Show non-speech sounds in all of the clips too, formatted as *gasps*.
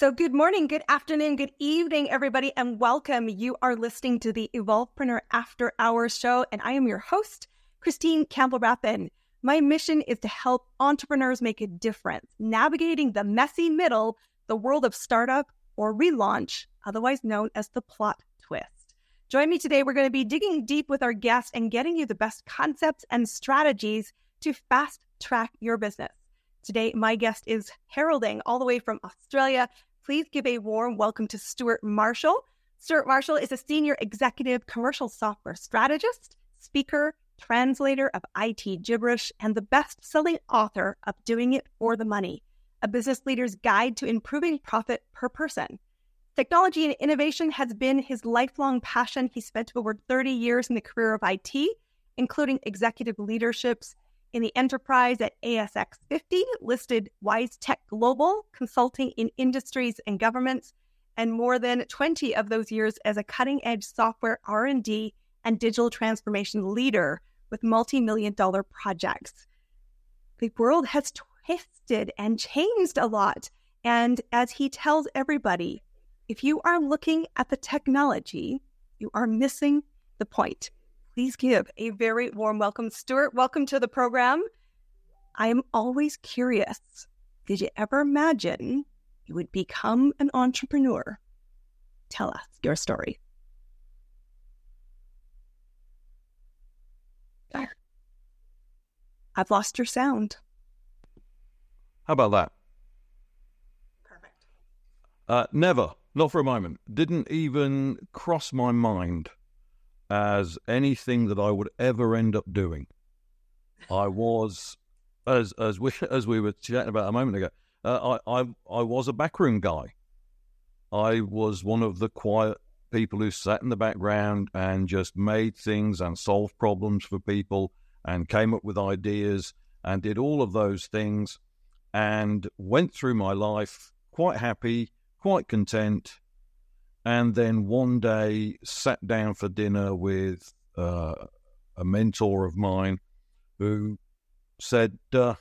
So, good morning, good afternoon, good evening, everybody, and welcome. You are listening to the Evolvepreneur After Hours show, and I am your host, Christine Campbell Rappin. My mission is to help entrepreneurs make a difference, navigating the messy middle, the world of startup or relaunch, otherwise known as the plot twist. Join me today. We're going to be digging deep with our guests and getting you the best concepts and strategies to fast track your business. Today, my guest is heralding all the way from Australia. Please give a warm welcome to Stewart Marshall. Stewart Marshall is a senior executive commercial software strategist, speaker, translator of IT gibberish, and the best selling author of Doing It for the Money, a business leader's guide to improving profit per person. Technology and innovation has been his lifelong passion. He spent over 30 years in the career of IT, including executive leaderships in the enterprise at ASX 50, listed WiseTech Global, consulting in industries and governments, and more than 20 of those years as a cutting-edge software R&D and digital transformation leader with multi-million dollar projects. The world has twisted and changed a lot. And as he tells everybody, if you are looking at the technology, you are missing the point please give a very warm welcome. Stewart, welcome to the program. I am always curious. Did you ever imagine you would become an entrepreneur? Tell us your story. I've lost your sound. How about that? Perfect. Uh, never, not for a moment. Didn't even cross my mind as anything that I would ever end up doing. I was, as as we *laughs* as we were chatting about a moment ago, uh, I, I I was a backroom guy. I was one of the quiet people who sat in the background and just made things and solved problems for people and came up with ideas and did all of those things and went through my life quite happy, quite content, and then one day sat down for dinner with uh, a mentor of mine who said, uh,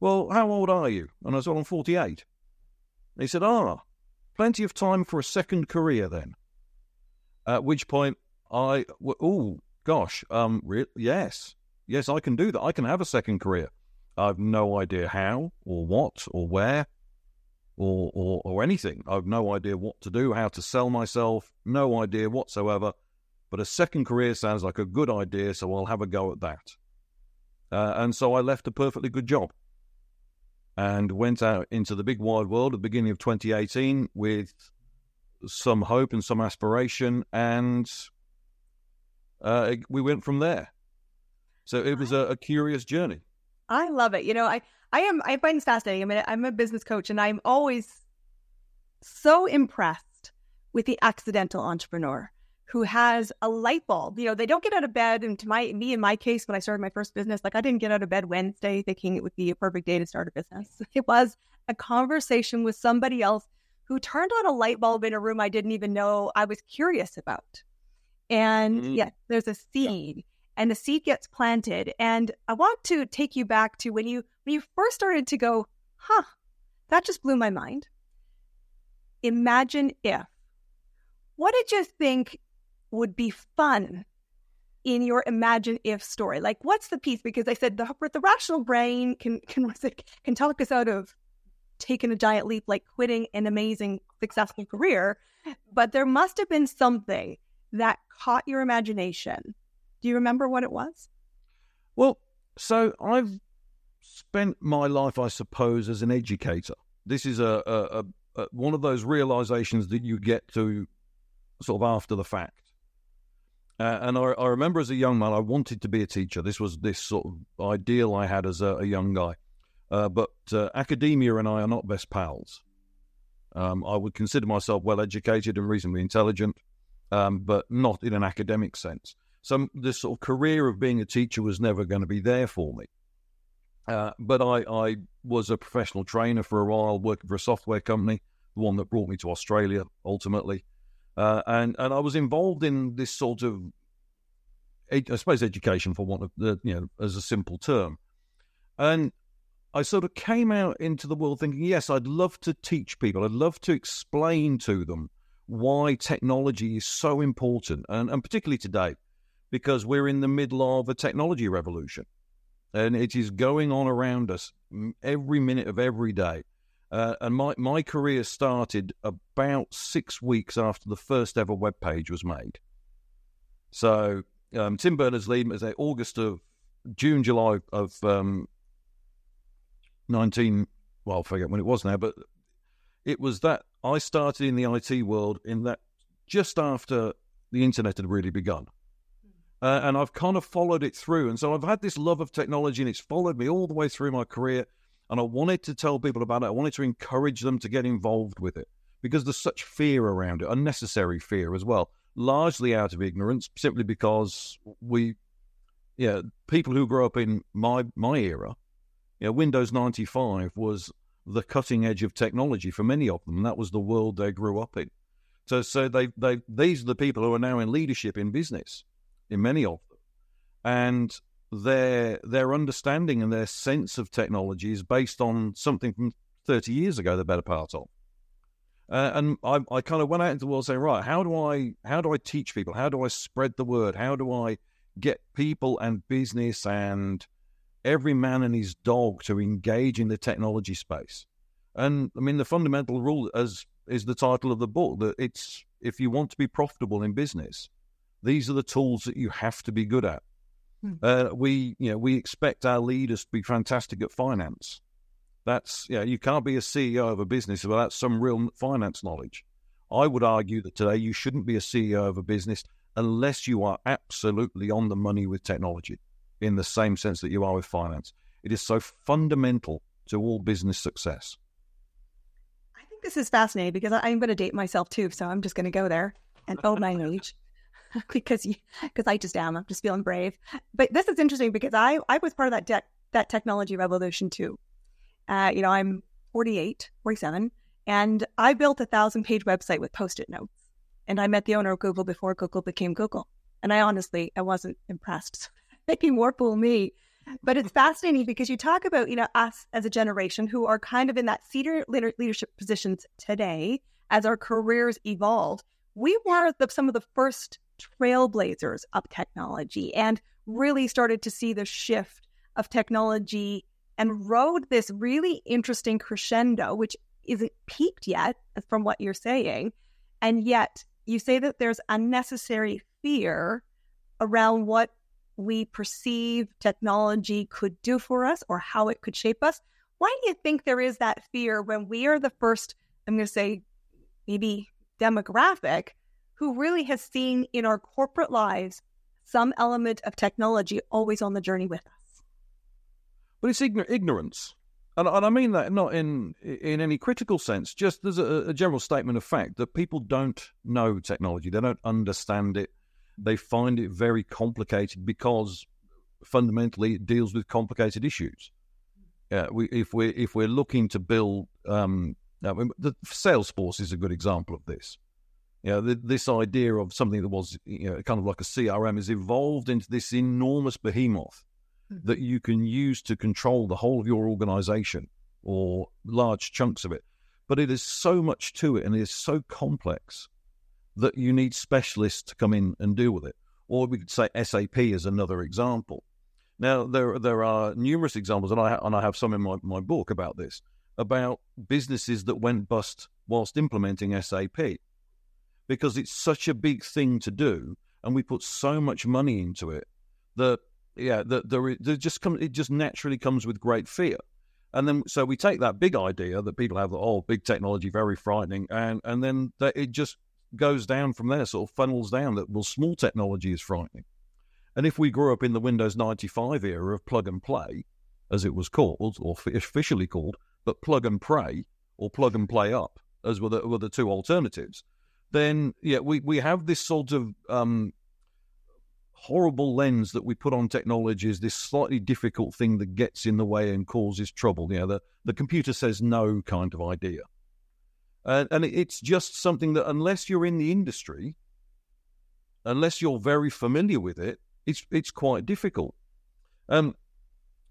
Well, how old are you? And I said, I'm 48. he said, Ah, plenty of time for a second career then. At which point I, oh, gosh, um, re- yes, yes, I can do that. I can have a second career. I've no idea how or what or where or, or, or anything. I've no idea what to do, how to sell myself, no idea whatsoever. But a second career sounds like a good idea, so I'll have a go at that. Uh, and so I left a perfectly good job and went out into the big wide world at the beginning of 2018 with some hope and some aspiration, and uh, we went from there. So it was a, a curious journey. I love it. You know, I I am I find this fascinating. I mean, I'm a business coach and I'm always so impressed with the accidental entrepreneur who has a light bulb. You know, they don't get out of bed. And to my me in my case, when I started my first business, like I didn't get out of bed Wednesday thinking it would be a perfect day to start a business. *laughs* It was a conversation with somebody else who turned on a light bulb in a room I didn't even know I was curious about. And mm-hmm. yeah, there's a seed. And the seed gets planted. And I want to take you back to when you when you first started to go, huh, that just blew my mind. Imagine if. What did you think would be fun in your imagine if story? Like, what's the piece? Because I said the the rational brain can can *laughs* can talk us out of taking a giant leap, like quitting an amazing successful career, but there must have been something that caught your imagination do you remember what it was? Well, so I've spent my life, I suppose, as an educator. This is a, a, a, a one of those realizations that you get to sort of after the fact. Uh, and I, I, remember as a young man, I wanted to be a teacher. This was this sort of ideal I had as a, a young guy. Uh, but uh, academia and I are not best pals. Um, I would consider myself well educated and reasonably intelligent, um, but not in an academic sense. So this sort of career of being a teacher was never going to be there for me. Uh, but I, I was a professional trainer for a while, working for a software company, the one that brought me to Australia ultimately. Uh, and and I was involved in this sort of, I suppose, education for one of the you know as a simple term. And I sort of came out into the world thinking, yes, I'd love to teach people. I'd love to explain to them why technology is so important, and, and particularly today, because we're in the middle of a technology revolution, and it is going on around us every minute of every day. Uh, and my, my career started about six weeks after the first ever web page was made. So um, Tim Berners Lee was August of June, July of um, 19, well, I forget when it was now, but it was that I started in the IT world in that just after the internet had really begun. Uh, and I've kind of followed it through. And so I've had this love of technology and it's followed me all the way through my career. And I wanted to tell people about it. I wanted to encourage them to get involved with it because there's such fear around it, unnecessary fear as well, largely out of ignorance, simply because we, yeah, people who grew up in my my era you know, Windows 95 was the cutting edge of technology for many of them, that was the world they grew up in. So, so they, they, these are the people who are now in leadership in business, in many of them, and their their understanding and their sense of technology is based on something from 30 years ago. The better part of. Uh, and I, I kind of went out into the world saying, right, how do I how do I teach people? How do I spread the word? How do I get people and business and every man and his dog to engage in the technology space. And I mean, the fundamental rule, as is the title of the book, that it's if you want to be profitable in business, these are the tools that you have to be good at. Hmm. Uh, we, you know, we expect our leaders to be fantastic at finance. That's, yeah, you, know, you can't be a CEO of a business without some real finance knowledge. I would argue that today you shouldn't be a CEO of a business unless you are absolutely on the money with technology in the same sense that you are with finance. It is so fundamental to all business success. I think this is fascinating because I'm going to date myself too. So I'm just going to go there and own my *laughs* age *laughs* because because I just am. I'm just feeling brave. But this is interesting because I I was part of that de- that technology revolution too. Uh, you know, I'm 48, 47, and I built a thousand page website with post-it notes. And I met the owner of Google before Google became Google. And I honestly, I wasn't impressed. making more fool me. But it's fascinating because you talk about, you know, us as a generation who are kind of in that senior leadership positions today as our careers evolved. We were the, some of the first trailblazers of technology and really started to see the shift of technology and rode this really interesting crescendo, which isn't peaked yet from what you're saying. And yet you say that there's unnecessary fear around what we perceive technology could do for us or how it could shape us. Why do you think there is that fear when we are the first, I'm going to say, maybe demographic who really has seen in our corporate lives some element of technology always on the journey with us? But it's ign- ignorance. And, and, I mean that not in in any critical sense. Just there's a, a general statement of fact that people don't know technology, they don't understand it, they find it very complicated because fundamentally it deals with complicated issues. Uh, we, if we're if we're looking to build, um, the Salesforce is a good example of this. You know, the, this idea of something that was you know, kind of like a CRM has evolved into this enormous behemoth mm-hmm. that you can use to control the whole of your organization or large chunks of it. But it is so much to it and it is so complex that you need specialists to come in and deal with it. Or we could say SAP is another example. Now, there there are numerous examples, and I, and I have some in my, my book about this, about businesses that went bust whilst implementing SAP because it's such a big thing to do, and we put so much money into it that yeah, that there, there just come it just naturally comes with great fear. And then, so we take that big idea that people have, that, oh, big technology, very frightening, and and then that it just goes down from there, sort of funnels down that, well, small technology is frightening. And if we grew up in the Windows 95 era of plug and play, as it was called, or officially called, but plug and pray or plug and play up, as were the, were the two alternatives, then yeah, we, we have this sort of um, horrible lens that we put on technology as this slightly difficult thing that gets in the way and causes trouble. Know, the, the computer says no kind of idea. Uh, and it's just something that, unless you're in the industry, unless you're very familiar with it, it's it's quite difficult. Um,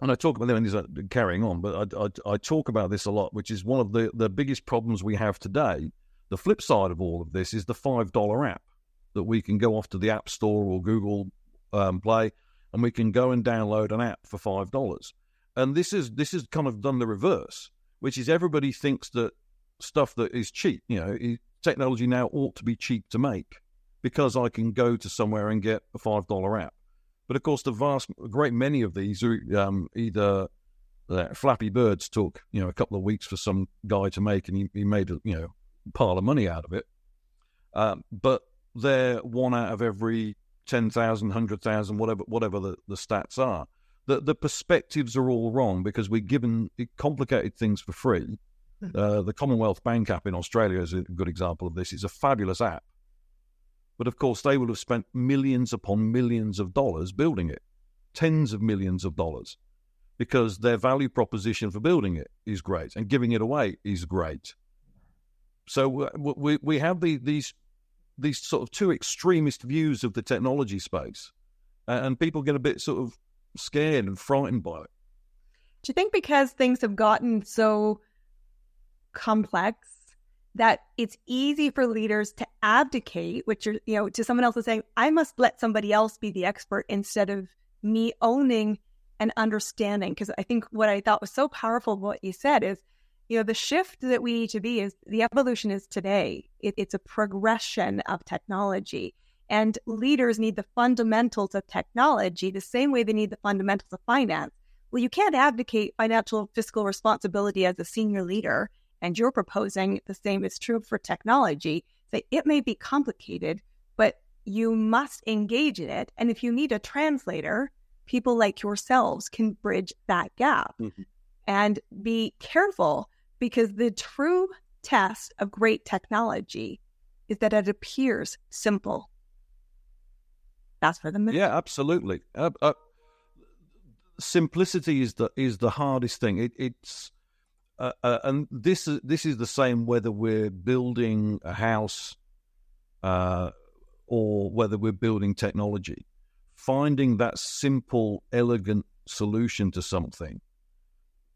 and I talk about them and is carrying on, but I, I, I, talk about this a lot, which is one of the, the biggest problems we have today. The flip side of all of this is the $5 app that we can go off to the App Store or Google um, Play and we can go and download an app for $5. And this is this is kind of done the reverse, which is everybody thinks that stuff that is cheap, you know, technology now ought to be cheap to make because I can go to somewhere and get a $5 app. But of course, the vast, great many of these are um, either uh, Flappy Birds took you know a couple of weeks for some guy to make, and he, he made you know pile of money out of it. Um, but they're one out of every 10,000, 100,000, whatever whatever the, the stats are. The the perspectives are all wrong because we're given complicated things for free. Hmm. Uh, the Commonwealth Bank app in Australia is a good example of this. It's a fabulous app but of course, they will have spent millions upon millions of dollars building it, tens of millions of dollars, because their value proposition for building it is great and giving it away is great. So uh, we we have the, these these sort of two extremist views of the technology space, and people get a bit sort of scared and frightened by it. Do you think because things have gotten so complex that it's easy for leaders to abdicate, which are, you know, to someone else and saying, I must let somebody else be the expert instead of me owning and understanding. Because I think what I thought was so powerful what you said is, you know, the shift that we need to be is the evolution is today. It, it's a progression of technology. And leaders need the fundamentals of technology the same way they need the fundamentals of finance. Well, you can't advocate financial fiscal responsibility as a senior leader and you're proposing the same is true for technology, that it may be complicated, but you must engage in it. And if you need a translator, people like yourselves can bridge that gap. Mm-hmm. And be careful because the true test of great technology is that it appears simple. That's for the Yeah, absolutely. Uh, uh, simplicity is the is the hardest thing. It, it's uh, uh, and this this is the same whether we're building a house uh, or whether we're building technology. Finding that simple, elegant solution to something.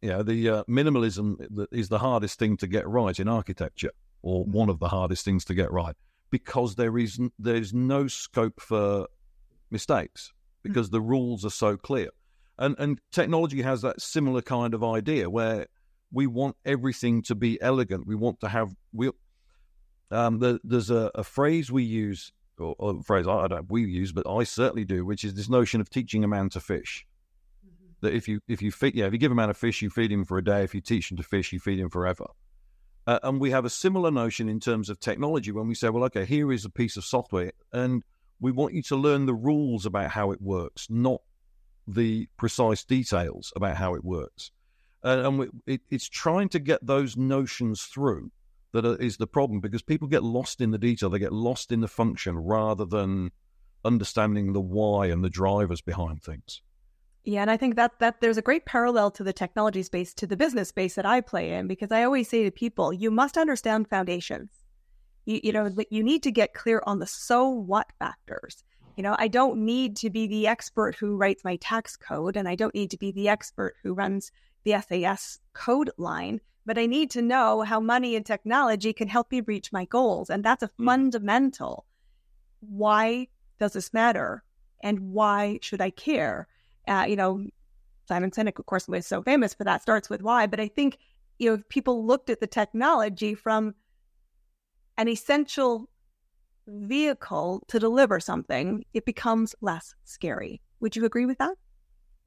You know, the uh, minimalism is the hardest thing to get right in architecture, or mm-hmm. one of the hardest things to get right, because there is there's no scope for mistakes because mm-hmm. the rules are so clear. And and technology has that similar kind of idea where we want everything to be elegant. We want to have we. Um, the, there's a, a, phrase we use, or, or a phrase I, I, don't we use, but I certainly do, which is this notion of teaching a man to fish. That if you if you feed yeah if you give a man a fish, you feed him for a day. If you teach him to fish, you feed him forever. Uh, and we have a similar notion in terms of technology when we say, well, okay, here is a piece of software, and we want you to learn the rules about how it works, not the precise details about how it works and we, it, it's trying to get those notions through that is the problem because people get lost in the detail, they get lost in the function rather than understanding the why and the drivers behind things. Yeah, and I think that that there's a great parallel to the technology space to the business space that I play in because I always say to people, you must understand foundations. You, you know, you need to get clear on the so what factors. You know, I don't need to be the expert who writes my tax code, and I don't need to be the expert who runs the SAS code line, but I need to know how money and technology can help me reach my goals. And that's a mm. fundamental. Why does this matter? And why should I care? Uh, you know, Simon Sinek, of course, was so famous for that, starts with why. But I think, you know, if people looked at the technology from an essential vehicle to deliver something, it becomes less scary. Would you agree with that?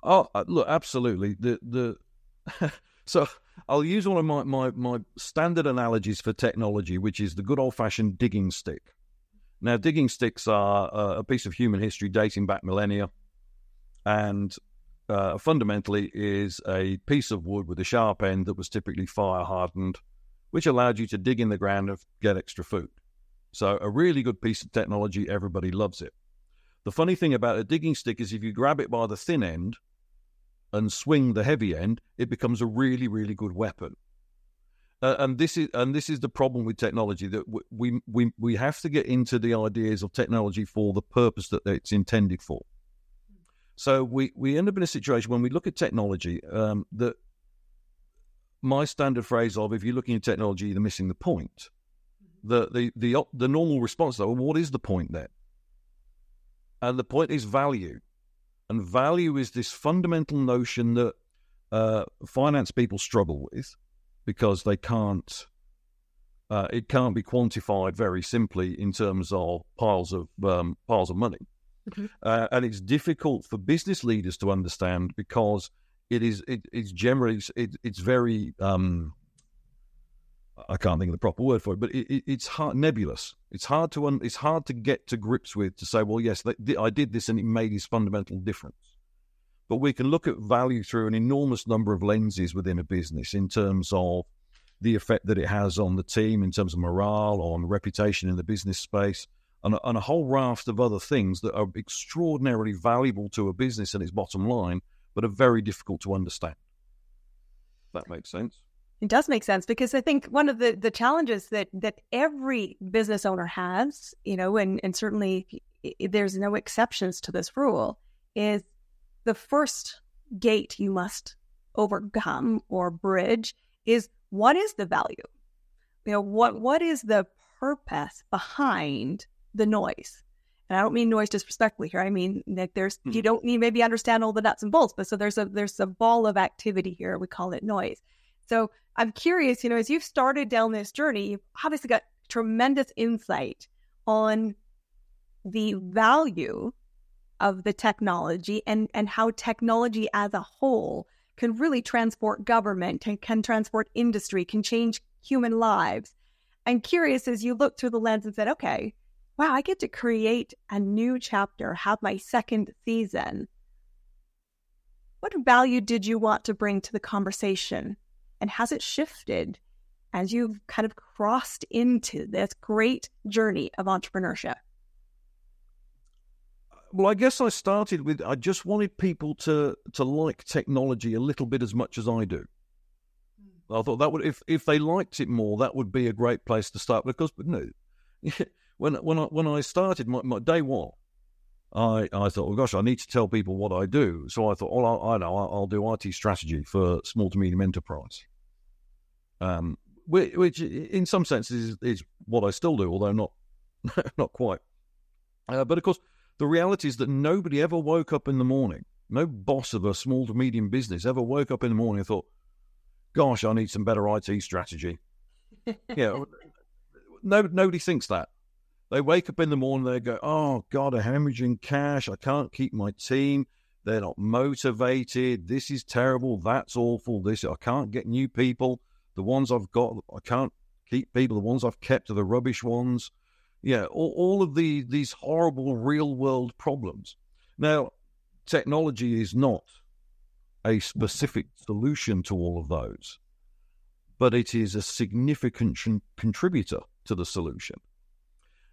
Oh, uh, look, absolutely. The the *laughs* so I'll use one of my, my, my standard analogies for technology, which is the good old fashioned digging stick. Now, digging sticks are uh, a piece of human history dating back millennia, and uh, fundamentally is a piece of wood with a sharp end that was typically fire hardened, which allowed you to dig in the ground and get extra food. So, a really good piece of technology, everybody loves it. The funny thing about a digging stick is if you grab it by the thin end, and swing the heavy end, it becomes a really, really good weapon. Uh, and this is and this is the problem with technology that we we we have to get into the ideas of technology for the purpose that it's intended for. So we, we end up in a situation when we look at technology um, that my standard phrase of if you're looking at technology, you're missing the point. The the the the normal response though, well, what is the point then? And the point is value, and value is this fundamental notion that uh, finance people struggle with because they can't. Uh, it can't be quantified very simply in terms of piles of um, piles of money, mm-hmm. *laughs* uh, and it's difficult for business leaders to understand because it is it, it's generally it, it's very um, I can't think of the proper word for it, but it, it, it's hard, nebulous. It's hard to un, it's hard to get to grips with to say, well, yes, I did this and it made this fundamental difference. But we can look at value through an enormous number of lenses within a business in terms of the effect that it has on the team, in terms of morale, on reputation in the business space, and a, and a whole raft of other things that are extraordinarily valuable to a business and its bottom line but are very difficult to understand. That makes sense. It does make sense because I think one of the, the challenges that, that every business owner has, you know, and, and certainly there's no exceptions to this rule, is the first gate you must overcome or bridge is what is the value? You know, what what is the purpose behind the noise? and I don't mean noise disrespectfully here. I mean that there's mm-hmm. you don't need maybe understand all the nuts and bolts, but so there's a there's a ball of activity here. We call it noise. So I'm curious, you know, as you've started down this journey, you've obviously got tremendous insight on the value of the technology and and how technology as a whole can really transport government and can transport industry, can change human lives. I'm curious as you look through the lens and said, okay, wow, I get to create a new chapter, have my second season. What value did you want to bring to the conversation? And has it shifted as you've kind of crossed into this great journey of entrepreneurship? Well, I guess I started with I just wanted people to to like technology a little bit as much as I do. Hmm. I thought that would if if they liked it more, that would be a great place to start. Because but no, *laughs* when when I when I started my, my day one, I I thought, well, gosh, I need to tell people what I do. So I thought, well, I, I know I'll, I'll do IT strategy for small to medium enterprise. Um, which, which in some senses is, is, what I still do, although not *laughs* not quite. Uh, but of course, the reality is that nobody ever woke up in the morning. No boss of a small to medium business ever woke up in the morning and thought, "Gosh, I need some better IT strategy." *laughs* yeah, no, nobody thinks that. They wake up in the morning, they go, Oh God, I'm hemorrhaging cash. I can't keep my team. They're not motivated. This is terrible. That's awful. This I can't get new people. The ones I've got, I can't keep people. The ones I've kept are the rubbish ones. Yeah, all, all of the these horrible real world problems. Now, technology is not a specific solution to all of those, but it is a significant contributor to the solution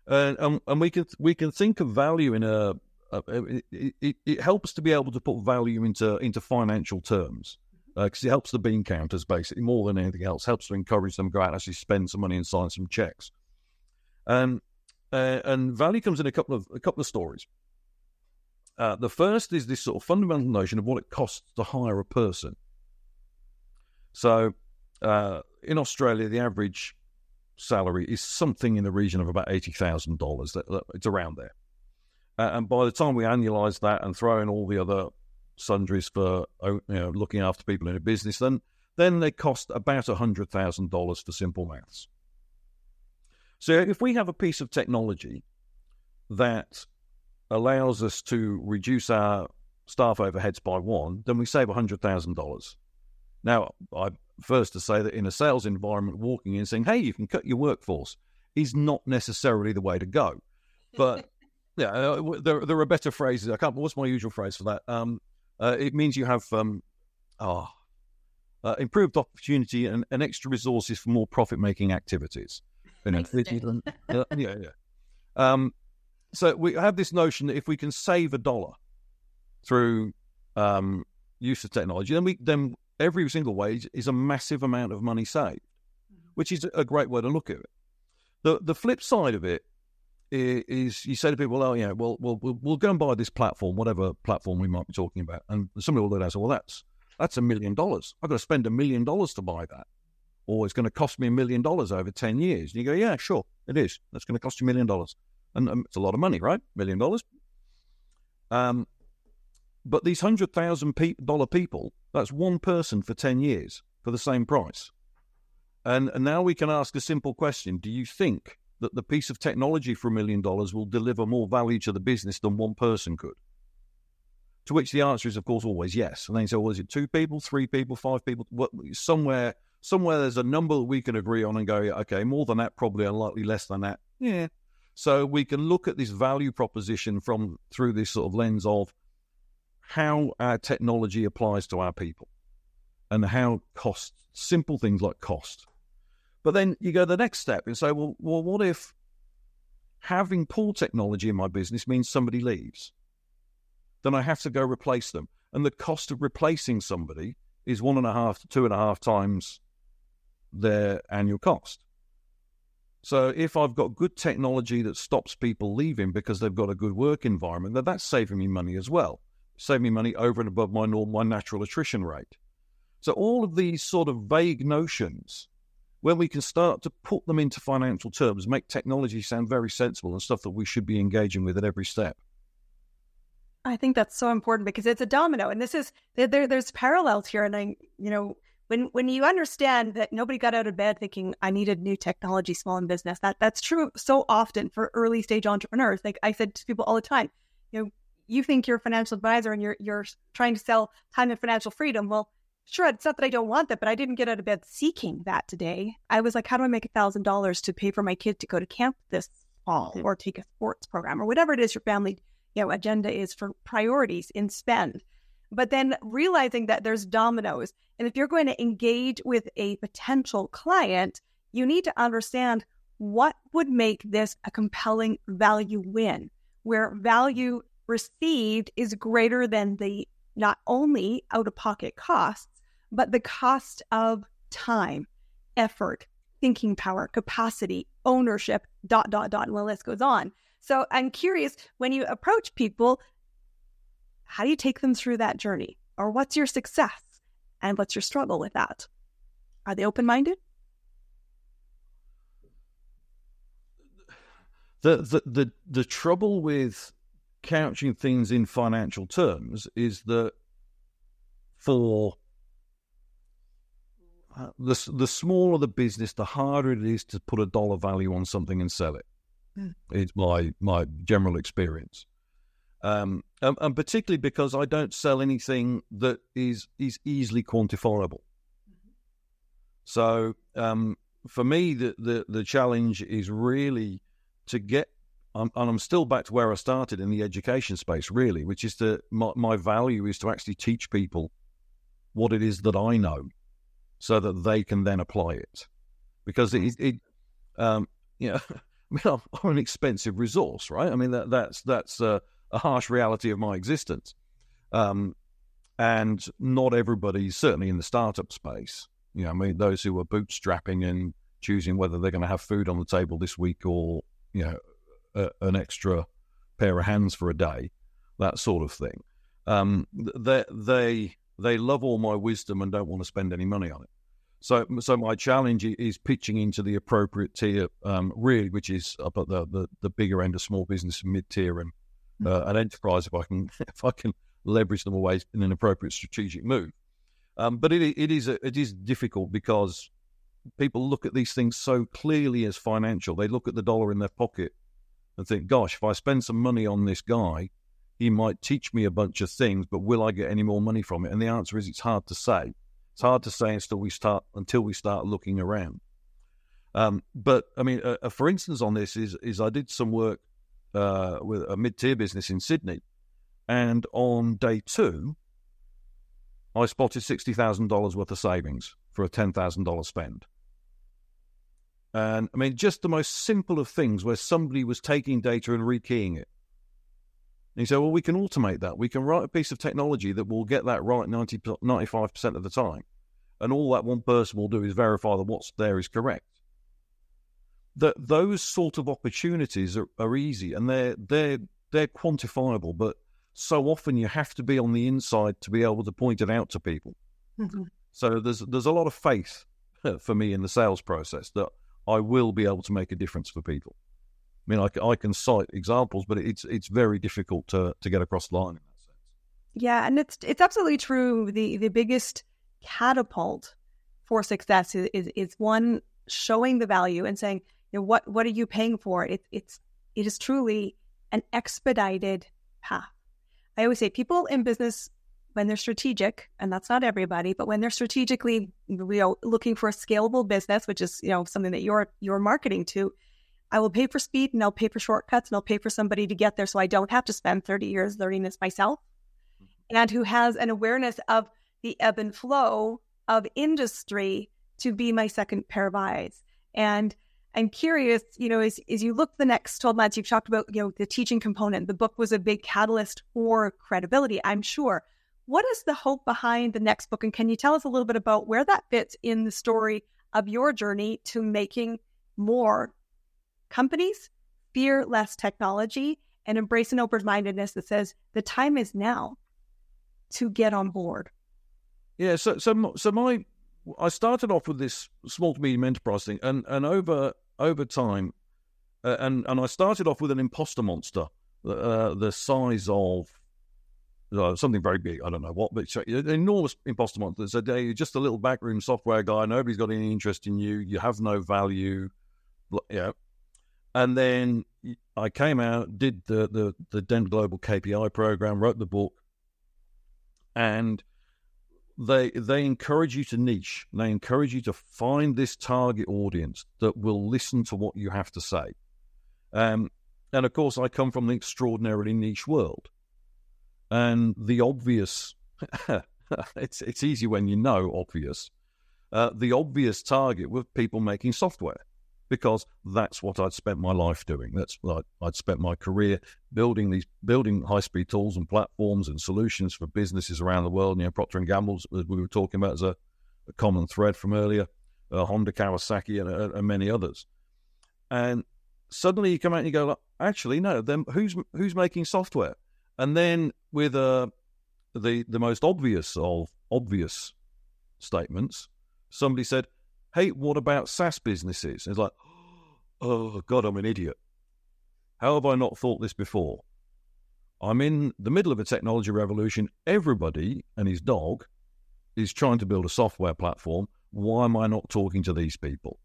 and um, and we can we can think of value in a, a it, it, it, helps to be able to put value into into financial terms because uh, it helps the bean counters basically more than anything else. Helps to encourage them to go out and actually spend some money and sign some checks. Um, uh, and value comes in a couple of a couple of stories. Uh, the first is this sort of fundamental notion of what it costs to hire a person. So uh, in Australia the average salary is something in the region of about eighty thousand dollars. It's around there, uh, and by the time we annualize that and throw in all the other sundries for you know, looking after people in a business, then then they cost about hundred thousand dollars for simple maths. So if we have a piece of technology that allows us to reduce our staff overheads by one, then we save hundred thousand dollars. Now, I first to say that in a sales environment, walking in saying, "Hey, you can cut your workforce," is not necessarily the way to go. But *laughs* yeah, uh, there there are better phrases. I can't. What's my usual phrase for that? Um, uh, it means you have um, oh, uh, improved opportunity and, and, extra resources for more profit making activities. You know, *laughs* yeah, yeah. Um, so we have this notion that if we can save a dollar through um, use of technology, then we then every single wage is a massive amount of money saved, mm-hmm. which is a great way to look at it. The the flip side of it is you say to people, "Oh, yeah, well, we'll we'll go and buy this platform, whatever platform we might be talking about," and some people will say, "Well, that's that's a million dollars. I've got to spend a million dollars to buy that, or it's going to cost me a million dollars over ten years." And you go, "Yeah, sure, it is. That's going to cost you a million dollars, and um, it's a lot of money, right? Million dollars." Um, but these hundred thousand dollar people, that's one person for ten years for the same price. And, and now we can ask a simple question: Do you think that the piece of technology for a million dollars will deliver more value to the business than one person could? To which the answer is, of course, always yes. And then you say, well, is it two people, three people, five people? What, somewhere, somewhere there's a number that we can agree on and go, okay, more than that, probably unlikely, less than that. Yeah. So we can look at this value proposition from through this sort of lens of how our technology applies to our people and how cost, simple things like cost, but then you go the next step and say, well, well, what if having poor technology in my business means somebody leaves? Then I have to go replace them. And the cost of replacing somebody is one and a half to two and a half times their annual cost. So if I've got good technology that stops people leaving because they've got a good work environment, then that's saving me money as well. Saving me money over and above my normal, my natural attrition rate. So all of these sort of vague notions when we can start to put them into financial terms, make technology sound very sensible and stuff that we should be engaging with at every step. I think that's so important because it's a domino, and this is there. There's parallels here, and I, you know, when when you understand that nobody got out of bed thinking I needed new technology, small in business. That that's true so often for early stage entrepreneurs. Like I said to people all the time, you know, you think you're a financial advisor and you're you're trying to sell time and financial freedom. Well, sure, it's not that I don't want that, but I didn't get out of bed seeking that today. I was like, how do I make a thousand dollars to pay for my kid to go to camp this fall hmm. or take a sports program or whatever it is your family, you know, agenda is for priorities in spend. But then realizing that there's dominoes. And if you're going to engage with a potential client, you need to understand what would make this a compelling value win, where value received is greater than the not only out of pocket costs, but the cost of time, effort, thinking power, capacity, ownership, dot, dot, dot, and the list goes on. So I'm curious when you approach people, how do you take them through that journey? Or what's your success? And what's your struggle with that? Are they open minded? The, the the the trouble with couching things in financial terms is that for the the smaller the business, the harder it is to put a dollar value on something and sell it. Mm. It's my my general experience, um, and, and, particularly because I don't sell anything that is is easily quantifiable. Mm-hmm. So um, for me, the, the the challenge is really to get. And I'm still back to where I started in the education space, really, which is that my, my value is to actually teach people what it is that I know so that they can then apply it. Because it, it um, you know, *laughs* I mean, I'm, an expensive resource, right? I mean, that, that's that's a, a harsh reality of my existence. Um, and not everybody, certainly in the startup space, you know, I mean, those who are bootstrapping and choosing whether they're going to have food on the table this week or, you know, a, an extra pair of hands for a day, that sort of thing. Um, they, they, they love all my wisdom and don't want to spend any money on it. So, so my challenge is pitching into the appropriate tier, um, really, which is up at the, the, the bigger end of small business, mid tier, and hmm. uh, an enterprise. If I can, *laughs* if I can leverage them away in an appropriate strategic move. Um, but it, it is a, it is difficult because people look at these things so clearly as financial. They look at the dollar in their pocket and think, "Gosh, if I spend some money on this guy, he might teach me a bunch of things, but will I get any more money from it?" And the answer is, it's hard to say. It's hard to say until we start until we start looking around. Um, but I mean, uh, uh, for instance, on this is is I did some work uh, with a mid tier business in Sydney, and on day two, I spotted sixty thousand dollars worth of savings for a ten thousand dollar spend. And I mean, just the most simple of things where somebody was taking data and rekeying it. And he said, well, we can automate that. We can write a piece of technology that will get that right 90, 95% of the time. And all that one person will do is verify that what's there is correct. that those sort of opportunities are, are easy and they're they're they're quantifiable, but so often you have to be on the inside to be able to point it out to people. Mm-hmm. So there's there's a lot of faith *laughs* for me in the sales process that I will be able to make a difference for people. I mean, I, I can cite examples, but it's it's very difficult to to get across the line in that sense. Yeah, and it's it's absolutely true. The the biggest catapult for success is is, is one showing the value and saying, you know, what what are you paying for? It, it's it is truly an expedited path. I always say people in business when they're strategic, and that's not everybody, but when they're strategically you know looking for a scalable business, which is you know something that you're you're marketing to, I will pay for speed and I'll pay for shortcuts and I'll pay for somebody to get there so I don't have to spend 30 years learning this myself. Mm-hmm. And who has an awareness of the ebb and flow of industry to be my second pair of eyes. And I'm curious, you know, as, as you look the next 12 months, you've talked about, you know, the teaching component. The book was a big catalyst for credibility, I'm sure. What is the hope behind the next book? And can you tell us a little bit about where that fits in the story of your journey to making more companies fear less technology and embrace an open mindedness that says the time is now to get on board? Yeah, so so so my I started off with this small to medium enterprise thing, and and over over time, uh, and and I started off with an imposter monster, uh, the size of something very big. I don't know what, but an enormous imposter monster. So you're just a little backroom software guy. Nobody's got any interest in you. You have no value. Yeah. And then I came out, did the the the Dent Global KPI program, wrote the book, and they they encourage you to niche. They encourage you to find this target audience that will listen to what you have to say. Um, and of course, I come from the extraordinarily niche world, and the obvious. *laughs* it's it's easy when you know obvious. Uh, the obvious target were people making software because that's what I'd spent my life doing. That's what I'd spent my career building these building high speed tools and platforms and solutions for businesses around the world. You know, Procter and Gamble, as we were talking about, as a, a common thread from earlier, uh, Honda, Kawasaki, and, uh, and, many others. And suddenly you come out and you go, actually, no, then who's who's making software? And then with uh, the the most obvious of obvious statements, somebody said, hey, what about SaaS businesses? And it's like, *gasps* oh, God, I'm an idiot. How have I not thought this before? I'm in the middle of a technology revolution. Everybody and his dog is trying to build a software platform. Why am I not talking to these people?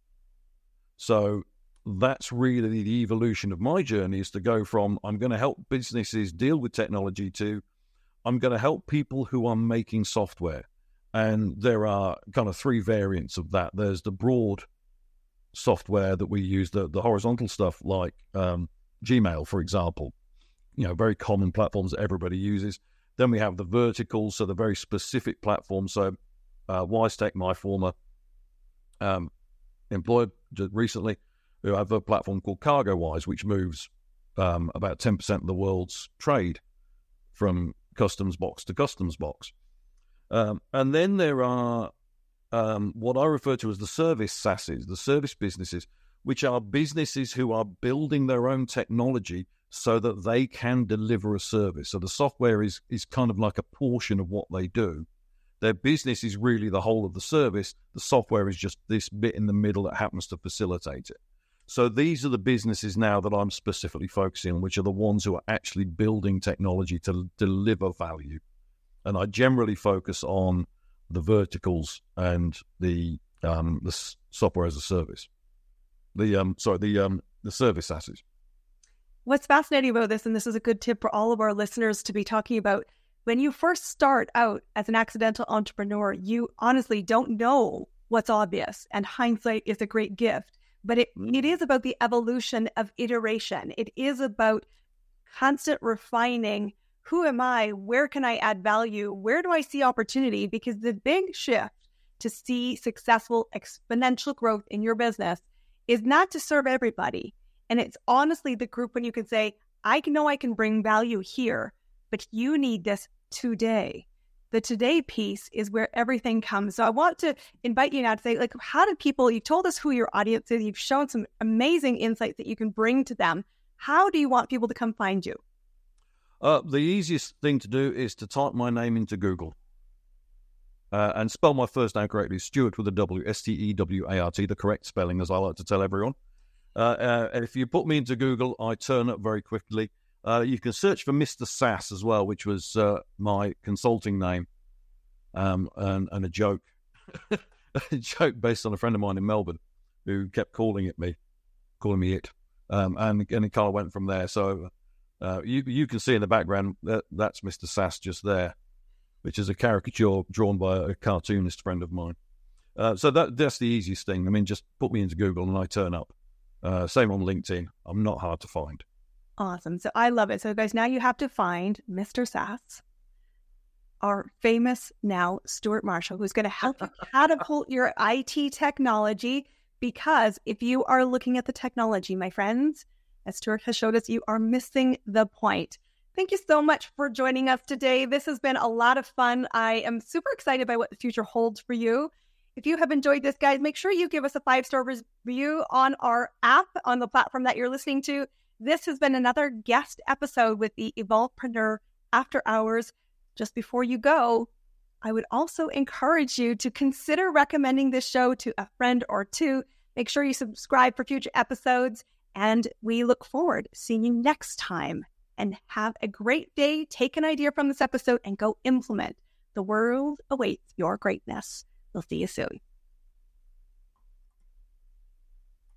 So that's really the evolution of my journey is to go from I'm going to help businesses deal with technology to I'm going to help people who are making software. And there are kind of three variants of that. There's the broad software that we use, the, the horizontal stuff like um, Gmail, for example, you know, very common platforms that everybody uses. Then we have the verticals, so the very specific platforms. So uh, WiseTech, my former um, employer recently, we have a platform called CargoWise, which moves um, about 10% of the world's trade from customs box to customs box. Um, and then there are um, what I refer to as the service SaaSes, the service businesses, which are businesses who are building their own technology so that they can deliver a service. So the software is is kind of like a portion of what they do. Their business is really the whole of the service. The software is just this bit in the middle that happens to facilitate it. So these are the businesses now that I'm specifically focusing on, which are the ones who are actually building technology to deliver value and I generally focus on the verticals and the um, the software as a service. The um, sorry, the um, the service assets. What's fascinating about this, and this is a good tip for all of our listeners to be talking about, when you first start out as an accidental entrepreneur, you honestly don't know what's obvious, and hindsight is a great gift. But it, mm. it is about the evolution of iteration. It is about constant refining who am I? Where can I add value? Where do I see opportunity? Because the big shift to see successful exponential growth in your business is not to serve everybody. And it's honestly the group when you can say, I know I can bring value here, but you need this today. The today piece is where everything comes. So I want to invite you now to say, like, how do people, you told us who your audience is, you've shown some amazing insights that you can bring to them. How do you want people to come find you? Uh, the easiest thing to do is to type my name into Google uh, and spell my first name correctly, Stewart with a W, S T E W A R T, the correct spelling, as I like to tell everyone. Uh, uh, if you put me into Google, I turn up very quickly. Uh, you can search for Mr. Sass as well, which was uh, my consulting name, um, and, and, a joke, *laughs* a joke based on a friend of mine in Melbourne who kept calling it me, calling me it, um, and and it kind of went from there. So uh, you you can see in the background that that's Mr. Sass just there, which is a caricature drawn by a cartoonist friend of mine. Uh, so that that's the easiest thing. I mean, just put me into Google and I turn up. Uh, same on LinkedIn. I'm not hard to find. Awesome. So I love it. So, guys, now you have to find Mr. Sass, our famous now Stewart Marshall, who's going to help you *laughs* catapult your IT technology. Because if you are looking at the technology, my friends, as Stewart has showed us, you are missing the point. Thank you so much for joining us today. This has been a lot of fun. I am super excited by what the future holds for you. If you have enjoyed this, guys, make sure you give us a five star review on our app on the platform that you're listening to. This has been another guest episode with the Evolvepreneur After Hours. Just before you go, I would also encourage you to consider recommending this show to a friend or two. Make sure you subscribe for future episodes, and we look forward to seeing you next time. And have a great day. Take an idea from this episode and go implement. The world awaits your greatness. We'll see you soon.